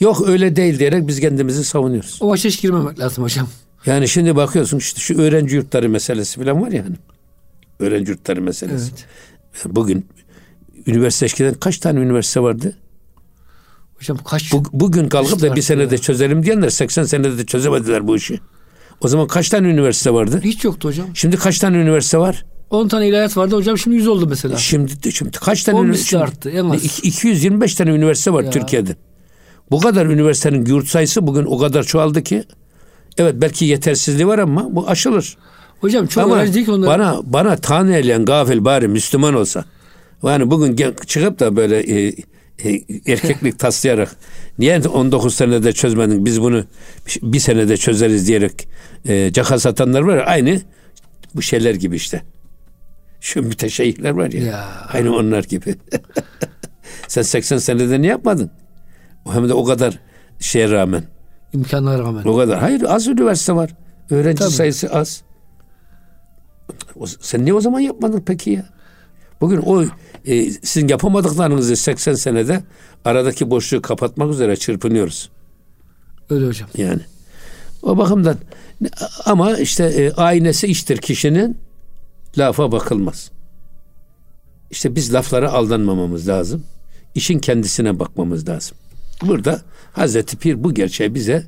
[SPEAKER 2] Yok öyle değil diyerek biz kendimizi savunuyoruz.
[SPEAKER 1] O başa hiç girmemek lazım hocam.
[SPEAKER 2] Yani şimdi bakıyorsun işte şu öğrenci yurtları meselesi falan var ya hani. Öğrenci yurtları meselesi. Evet. Bugün üniversite eskiden kaç tane üniversite vardı?
[SPEAKER 1] Hocam kaç?
[SPEAKER 2] Bu, bugün kalkıp da bir senede ya. çözelim diyenler 80 senede de çözemediler bu işi. O zaman kaç tane üniversite vardı?
[SPEAKER 1] Hiç yoktu hocam.
[SPEAKER 2] Şimdi kaç tane üniversite var?
[SPEAKER 1] 10 tane ilahiyat vardı hocam şimdi 100 oldu mesela.
[SPEAKER 2] Şimdi, şimdi kaç tane üniversite
[SPEAKER 1] arttı en az.
[SPEAKER 2] 225 tane üniversite var ya. Türkiye'de. Bu kadar üniversitenin yurt sayısı bugün o kadar çoğaldı ki evet belki yetersizliği var ama bu aşılır.
[SPEAKER 1] Hocam çok ama
[SPEAKER 2] öğrenci onları. Bana bana tanıyan gafil bari Müslüman olsa. Yani bugün çıkıp da böyle e, e, erkeklik *laughs* taslayarak niye 19 senede çözmedin biz bunu bir senede çözeriz diyerek e, caka satanlar var aynı bu şeyler gibi işte. Şu müteşeyyihler var ya, ya. aynı onlar gibi. *laughs* Sen 80 senede ne yapmadın? Hem de o kadar şeye rağmen.
[SPEAKER 1] İmkanlara rağmen.
[SPEAKER 2] O kadar. Hayır az üniversite var. Öğrenci Tabii. sayısı az. O, sen niye o zaman yapmadın peki ya? Bugün o e, sizin yapamadıklarınızı 80 senede aradaki boşluğu kapatmak üzere çırpınıyoruz.
[SPEAKER 1] Öyle hocam.
[SPEAKER 2] Yani. O bakımdan ama işte e, aynesi iştir kişinin lafa bakılmaz. İşte biz laflara aldanmamamız lazım. İşin kendisine bakmamız lazım. Burada Hazreti Pir bu gerçeği bize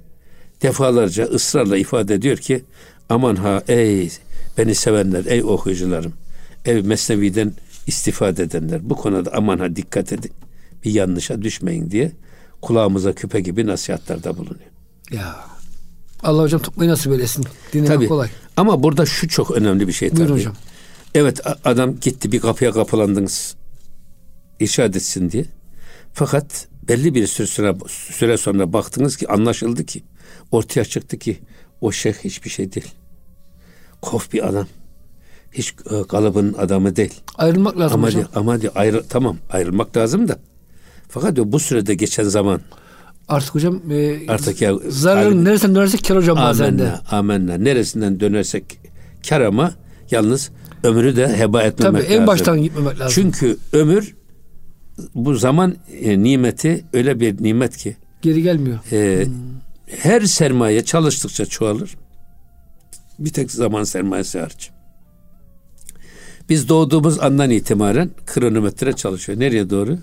[SPEAKER 2] defalarca ısrarla ifade ediyor ki aman ha ey beni sevenler ey okuyucularım ey Mesnevi'den istifade edenler bu konuda aman ha dikkat edin. Bir yanlışa düşmeyin diye kulağımıza küpe gibi nasihatlarda bulunuyor.
[SPEAKER 1] Ya. Allah hocam tutmayı nasip eylesin. Dinlemek
[SPEAKER 2] Tabii.
[SPEAKER 1] kolay.
[SPEAKER 2] Ama burada şu çok önemli bir şey
[SPEAKER 1] Buyurun
[SPEAKER 2] tabii.
[SPEAKER 1] hocam.
[SPEAKER 2] Evet adam gitti bir kapıya kapılandınız. irşad etsin diye. Fakat belli bir süre, süre, sonra baktınız ki anlaşıldı ki ortaya çıktı ki o şeyh hiçbir şey değil. Kof bir adam. Hiç e, kalıbın adamı değil.
[SPEAKER 1] Ayrılmak lazım
[SPEAKER 2] Ama
[SPEAKER 1] hocam.
[SPEAKER 2] diyor, ama diyor ayrı, tamam ayrılmak lazım da. Fakat diyor bu sürede geçen zaman
[SPEAKER 1] Artık hocam e,
[SPEAKER 2] artık ya
[SPEAKER 1] zararın neresinden dönersek kar hocam bazen de.
[SPEAKER 2] Amenna, amenna. Neresinden dönersek kar ama yalnız ömrü de heba etmemek
[SPEAKER 1] Tabii en
[SPEAKER 2] lazım.
[SPEAKER 1] baştan gitmemek lazım.
[SPEAKER 2] Çünkü ömür bu zaman e, nimeti öyle bir nimet ki
[SPEAKER 1] Geri gelmiyor.
[SPEAKER 2] e, her sermaye çalıştıkça çoğalır. Bir tek zaman sermayesi hariç. Biz doğduğumuz andan itibaren kronometre çalışıyor. Nereye doğru?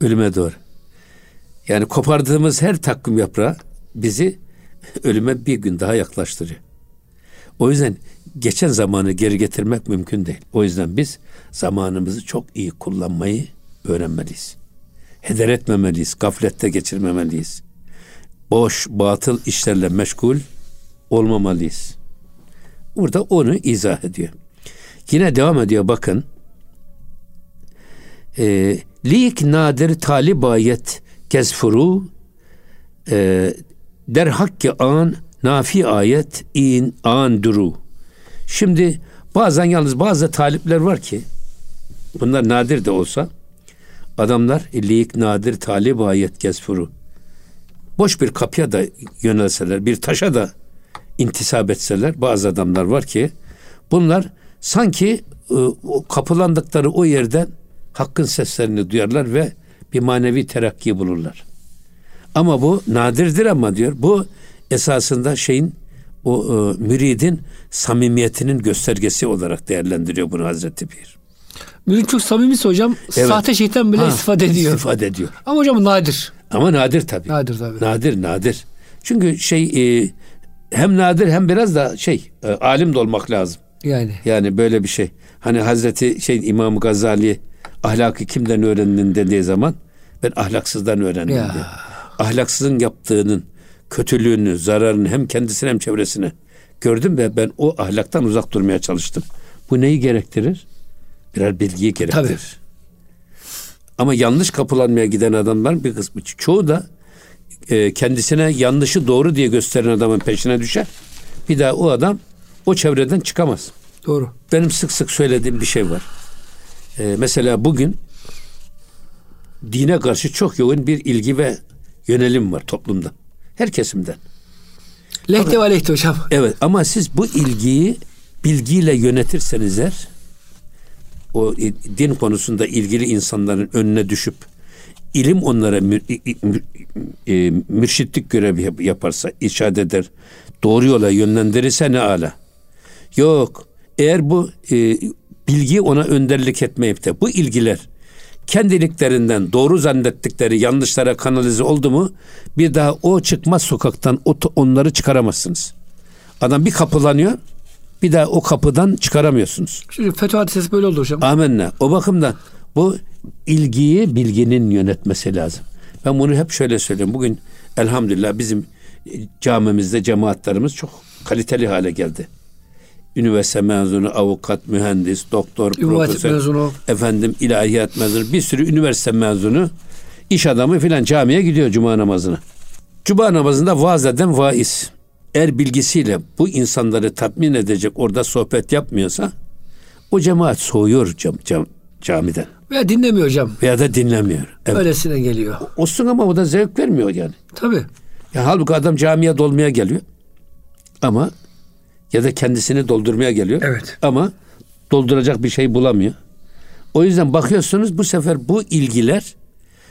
[SPEAKER 2] Ölüme doğru. Yani kopardığımız her takvim yaprağı bizi ölüme bir gün daha yaklaştırıyor. O yüzden geçen zamanı geri getirmek mümkün değil. O yüzden biz zamanımızı çok iyi kullanmayı öğrenmeliyiz. Heder etmemeliyiz, gaflette geçirmemeliyiz. Boş, batıl işlerle meşgul olmamalıyız. Burada onu izah ediyor. Yine devam ediyor bakın. E, Lik nadir talib ayet kezfuru e, der hakki an nafi ayet in an duru. Şimdi bazen yalnız bazı talipler var ki bunlar nadir de olsa adamlar lik nadir talib ayet kezfuru boş bir kapıya da yönelseler bir taşa da intisap etseler bazı adamlar var ki bunlar sanki e, kapılandıkları o yerden hakkın seslerini duyarlar ve bir manevi terakki bulurlar. Ama bu nadirdir ama diyor bu esasında şeyin o e, müridin samimiyetinin göstergesi olarak değerlendiriyor bunu Hazreti Pir.
[SPEAKER 1] Mürid çok samimiyse hocam
[SPEAKER 2] Evet.
[SPEAKER 1] sahte şeytan bile
[SPEAKER 2] Ha,
[SPEAKER 1] istifade ediyor.
[SPEAKER 2] İstifade ediyor.
[SPEAKER 1] Ama hocam nadir.
[SPEAKER 2] Ama nadir tabii.
[SPEAKER 1] Nadir tabii.
[SPEAKER 2] Nadir nadir. Çünkü şey e, hem nadir hem biraz da şey e, alim de olmak lazım.
[SPEAKER 1] Yani.
[SPEAKER 2] Yani böyle bir şey. Hani Hazreti şey İmam Gazali ahlakı kimden öğrendin dediği zaman ben ahlaksızdan öğrendim
[SPEAKER 1] Ya.
[SPEAKER 2] diyor. Ahlaksızın yaptığının kötülüğünü, zararını hem kendisine hem çevresine gördüm ve ben o ahlaktan uzak durmaya çalıştım. Bu neyi gerektirir? Birer bilgiyi gerektirir.
[SPEAKER 1] Tabii.
[SPEAKER 2] Ama yanlış kapılanmaya giden adamların bir kısmı çoğu da e, kendisine yanlışı doğru diye gösteren adamın peşine düşer. Bir daha o adam o çevreden çıkamaz.
[SPEAKER 1] Doğru.
[SPEAKER 2] Benim sık sık söylediğim bir şey var. E, mesela bugün dine karşı çok yoğun bir ilgi ve yönelim var toplumda. Her kesimden.
[SPEAKER 1] Lehte ve lehte hocam.
[SPEAKER 2] Evet ama siz bu ilgiyi bilgiyle yönetirseniz eğer o e, din konusunda ilgili insanların önüne düşüp ilim onlara mür, mür- e, mürşitlik görevi yap- yaparsa, irşad eder, doğru yola yönlendirirse ne ala. Yok. Eğer bu e, bilgi ona önderlik etmeyip de bu ilgiler kendiliklerinden doğru zannettikleri yanlışlara kanalize oldu mu bir daha o çıkmaz sokaktan onları çıkaramazsınız. Adam bir kapılanıyor bir daha o kapıdan çıkaramıyorsunuz.
[SPEAKER 1] Şimdi fetva hadisesi böyle oldu hocam.
[SPEAKER 2] Amenna. O bakımdan bu ilgiyi bilginin yönetmesi lazım. Ben bunu hep şöyle söylüyorum. Bugün elhamdülillah bizim camimizde cemaatlerimiz çok kaliteli hale geldi. Üniversite mezunu, avukat, mühendis, doktor,
[SPEAKER 1] Hatip
[SPEAKER 2] profesör,
[SPEAKER 1] mezunu.
[SPEAKER 2] efendim ilahiyat mezunu, bir sürü üniversite mezunu, iş adamı filan camiye gidiyor cuma namazına. Cuma namazında vaaz eden vaiz. Eğer bilgisiyle bu insanları tatmin edecek orada sohbet yapmıyorsa o cemaat soğuyor cam, cam, camiden
[SPEAKER 1] Veya dinlemiyor hocam.
[SPEAKER 2] veya da dinlemiyor. Evet.
[SPEAKER 1] Öylesine geliyor.
[SPEAKER 2] Olsun ama o da zevk vermiyor yani.
[SPEAKER 1] Tabii.
[SPEAKER 2] Ya halbuki adam camiye dolmaya geliyor. Ama ya da kendisini doldurmaya geliyor.
[SPEAKER 1] Evet.
[SPEAKER 2] Ama dolduracak bir şey bulamıyor. O yüzden bakıyorsunuz bu sefer bu ilgiler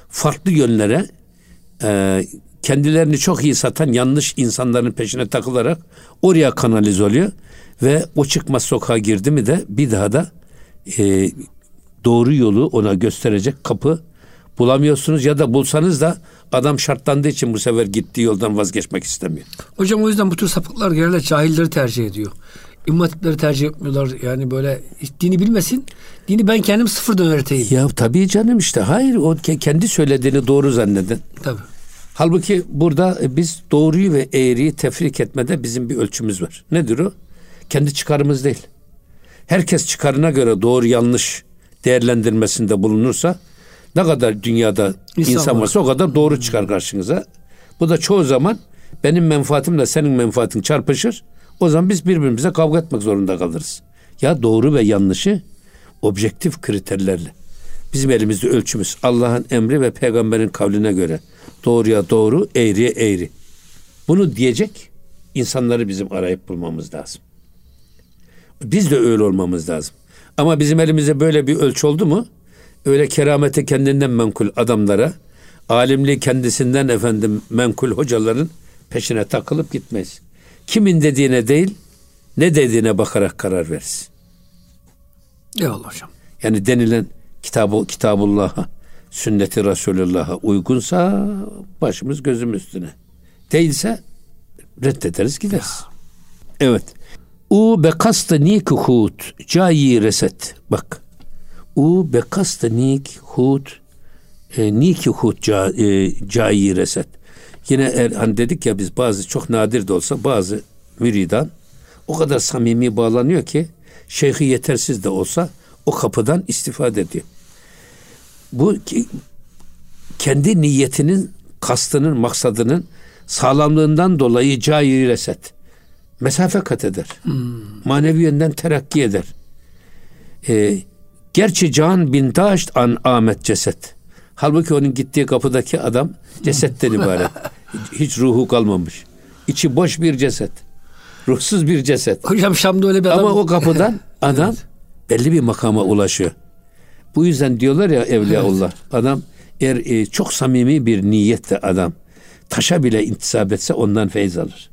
[SPEAKER 2] farklı yönlere e, kendilerini çok iyi satan yanlış insanların peşine takılarak oraya kanalize oluyor ve o çıkmaz sokağa girdi mi de bir daha da e, doğru yolu ona gösterecek kapı bulamıyorsunuz ya da bulsanız da adam şartlandığı için bu sefer gittiği yoldan vazgeçmek istemiyor.
[SPEAKER 1] Hocam o yüzden bu tür sapıklar genelde cahilleri tercih ediyor. İmam hatipleri tercih etmiyorlar. Yani böyle hiç dini bilmesin. Dini ben kendim sıfırdan öğreteyim.
[SPEAKER 2] Ya tabii canım işte. Hayır o ke- kendi söylediğini doğru zanneden.
[SPEAKER 1] Tabii.
[SPEAKER 2] Halbuki burada e, biz doğruyu ve eğriyi tefrik etmede bizim bir ölçümüz var. Nedir o? Kendi çıkarımız değil. Herkes çıkarına göre doğru yanlış değerlendirmesinde bulunursa ne kadar dünyada
[SPEAKER 1] İnsan
[SPEAKER 2] insan,
[SPEAKER 1] var.
[SPEAKER 2] varsa o kadar doğru çıkar karşınıza. Bu da çoğu zaman benim menfaatimle senin menfaatin çarpışır. O zaman biz birbirimize kavga etmek zorunda kalırız. Ya doğru ve yanlışı objektif kriterlerle. Bizim elimizde ölçümüz Allah'ın emri ve peygamberin kavline göre doğruya doğru, eğriye eğri. Bunu diyecek insanları bizim arayıp bulmamız lazım. Biz de öyle olmamız lazım. Ama bizim elimizde böyle bir ölçü oldu mu? Öyle keramete kendinden menkul adamlara, alimliği kendisinden efendim menkul hocaların peşine takılıp gitmeyiz. Kimin dediğine değil, ne dediğine bakarak karar veririz.
[SPEAKER 1] Eyvallah hocam.
[SPEAKER 2] Yani denilen kitabı kitabullah'a, sünneti Resulullah'a uygunsa başımız gözümüz üstüne. Değilse reddederiz gideriz. Evet. U bekastı nik hut cayi reset. Bak. U bekastı nik hut e, nik hut ca, e, cayi reset. Yine er, hani dedik ya biz bazı çok nadir de olsa bazı müridan o kadar samimi bağlanıyor ki şeyhi yetersiz de olsa o kapıdan istifade ediyor. Bu kendi niyetinin, kastının, maksadının sağlamlığından dolayı cayri reset. Mesafe kat eder. Manevi yönden terakki eder. Ee, gerçi can bin daşt an Ahmet ceset. Halbuki onun gittiği kapıdaki adam cesetten ibaret. *laughs* Hiç ruhu kalmamış. İçi boş bir ceset. Ruhsuz bir ceset.
[SPEAKER 1] Hocam Şam'da öyle bir adam.
[SPEAKER 2] Ama o kapıdan *laughs* adam belli bir makama ulaşıyor. Bu yüzden diyorlar ya Evliyaullah. Adam eğer e, çok samimi bir niyetle adam taşa bile intisap etse ondan feyz alır.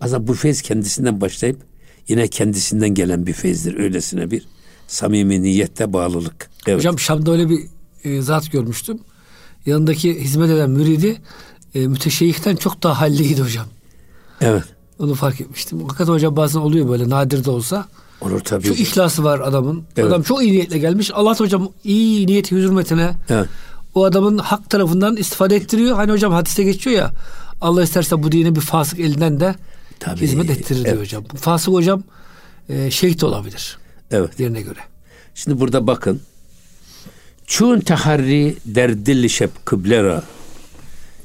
[SPEAKER 2] Aslında bu feyz kendisinden başlayıp yine kendisinden gelen bir feyzdir. Öylesine bir samimi niyette bağlılık. Evet.
[SPEAKER 1] Hocam Şam'da öyle bir e, zat görmüştüm. Yanındaki hizmet eden müridi e, müteşeyyihten çok daha halliydi hocam.
[SPEAKER 2] evet.
[SPEAKER 1] Onu fark etmiştim. Hakikaten hocam bazen oluyor böyle nadir de olsa.
[SPEAKER 2] Olur tabii.
[SPEAKER 1] Çok ihlası var adamın.
[SPEAKER 2] Evet.
[SPEAKER 1] Adam çok iyi niyetle gelmiş. Allah hocam iyi niyeti hürmetine
[SPEAKER 2] Evet.
[SPEAKER 1] o adamın hak tarafından istifade ettiriyor. Hani hocam hadiste geçiyor ya Allah isterse bu dini bir fasık elinden de
[SPEAKER 2] Tabii.
[SPEAKER 1] hizmet ettirir diyor
[SPEAKER 2] Evet.
[SPEAKER 1] hocam. Bu fasık hocam e, şehit olabilir
[SPEAKER 2] Evet.
[SPEAKER 1] yerine göre.
[SPEAKER 2] Şimdi burada bakın. Çun teharri derdilli şep kıblera.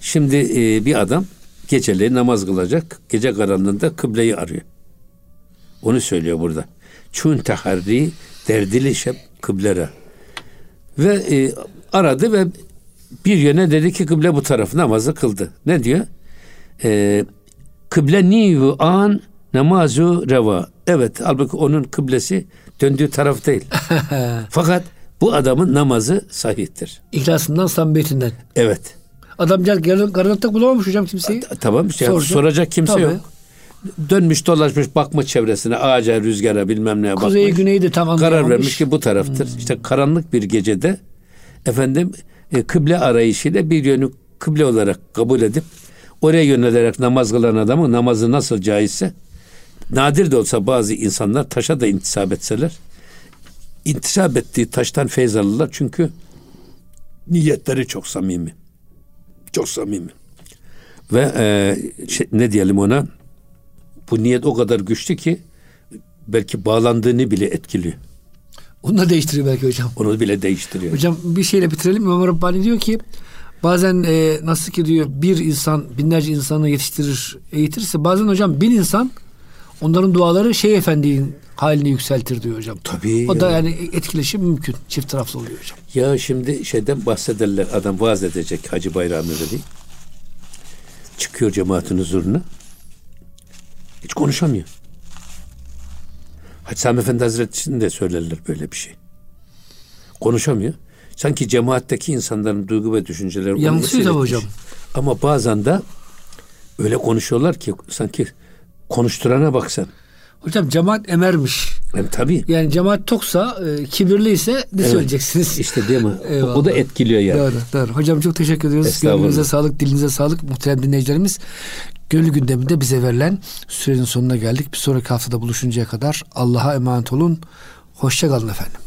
[SPEAKER 2] Şimdi e, bir adam geceleyin namaz kılacak. Gece karanlığında kıbleyi arıyor. Onu söylüyor burada. Çun teharri derdilli şep kıblera. Ve e, aradı ve bir yöne dedi ki kıble bu taraf namazı kıldı. Ne diyor? E, kıble niyu an namazu reva. Evet halbuki onun kıblesi döndüğü taraf değil. *laughs* Fakat bu adamın namazı sahihtir.
[SPEAKER 1] İhlasından samimiyetinden.
[SPEAKER 2] Evet.
[SPEAKER 1] Adamcağız karanlıkta bulamamış hocam kimseyi.
[SPEAKER 2] Ta- Tamam
[SPEAKER 1] Soracak.
[SPEAKER 2] soracak kimse
[SPEAKER 1] Tabii.
[SPEAKER 2] yok. Dönmüş dolaşmış bakma çevresine ağaca rüzgara bilmem neye bakmış.
[SPEAKER 1] Kuzeyi güneyi de tam
[SPEAKER 2] Karar vermiş ki bu taraftır. İşte karanlık bir gecede efendim e, kıble arayışıyla bir yönü kıble olarak kabul edip oraya yönelerek namaz kılan adamın namazı nasıl caizse nadir de olsa bazı insanlar taşa da intisap etseler intisap ettiği taştan feyz alırlar çünkü niyetleri çok samimi. Çok samimi. Ve e, şey, ne diyelim ona bu niyet o kadar güçlü ki belki bağlandığını bile etkiliyor.
[SPEAKER 1] Onu da değiştiriyor belki hocam.
[SPEAKER 2] Onu bile değiştiriyor.
[SPEAKER 1] Hocam bir şeyle bitirelim. İmam Rabbani diyor ki bazen e, nasıl ki diyor bir insan binlerce insanı yetiştirir, eğitirse bazen hocam bin insan onların duaları şey efendinin halini yükseltir diyor hocam.
[SPEAKER 2] Tabii
[SPEAKER 1] O da
[SPEAKER 2] ya.
[SPEAKER 1] yani etkileşim mümkün. Çift taraflı oluyor hocam.
[SPEAKER 2] Ya şimdi şeyden bahsederler adam vaaz edecek Hacı Bayram Veli. Çıkıyor cemaatin huzuruna. Hiç konuşamıyor. Hacı Sami Efendi Hazretleri'nin de söylerler böyle bir şey. Konuşamıyor. Sanki cemaatteki insanların duygu ve düşünceleri
[SPEAKER 1] Yansıyor
[SPEAKER 2] etmiş.
[SPEAKER 1] hocam.
[SPEAKER 2] Ama bazen de öyle konuşuyorlar ki sanki konuşturana baksan.
[SPEAKER 1] Hocam cemaat emermiş.
[SPEAKER 2] Yani, tabii.
[SPEAKER 1] Yani cemaat toksa, e, kibirliyse ne evet. söyleyeceksiniz?
[SPEAKER 2] İşte değil mi? *laughs* Eyvallah. O da etkiliyor yani.
[SPEAKER 1] Doğru, doğru. Hocam çok teşekkür ediyoruz. Gönlünüze sağlık, dilinize sağlık. Muhterem dinleyicilerimiz. Gönül gündeminde bize verilen sürenin sonuna geldik. Bir sonraki haftada buluşuncaya kadar Allah'a emanet olun. Hoşçakalın efendim.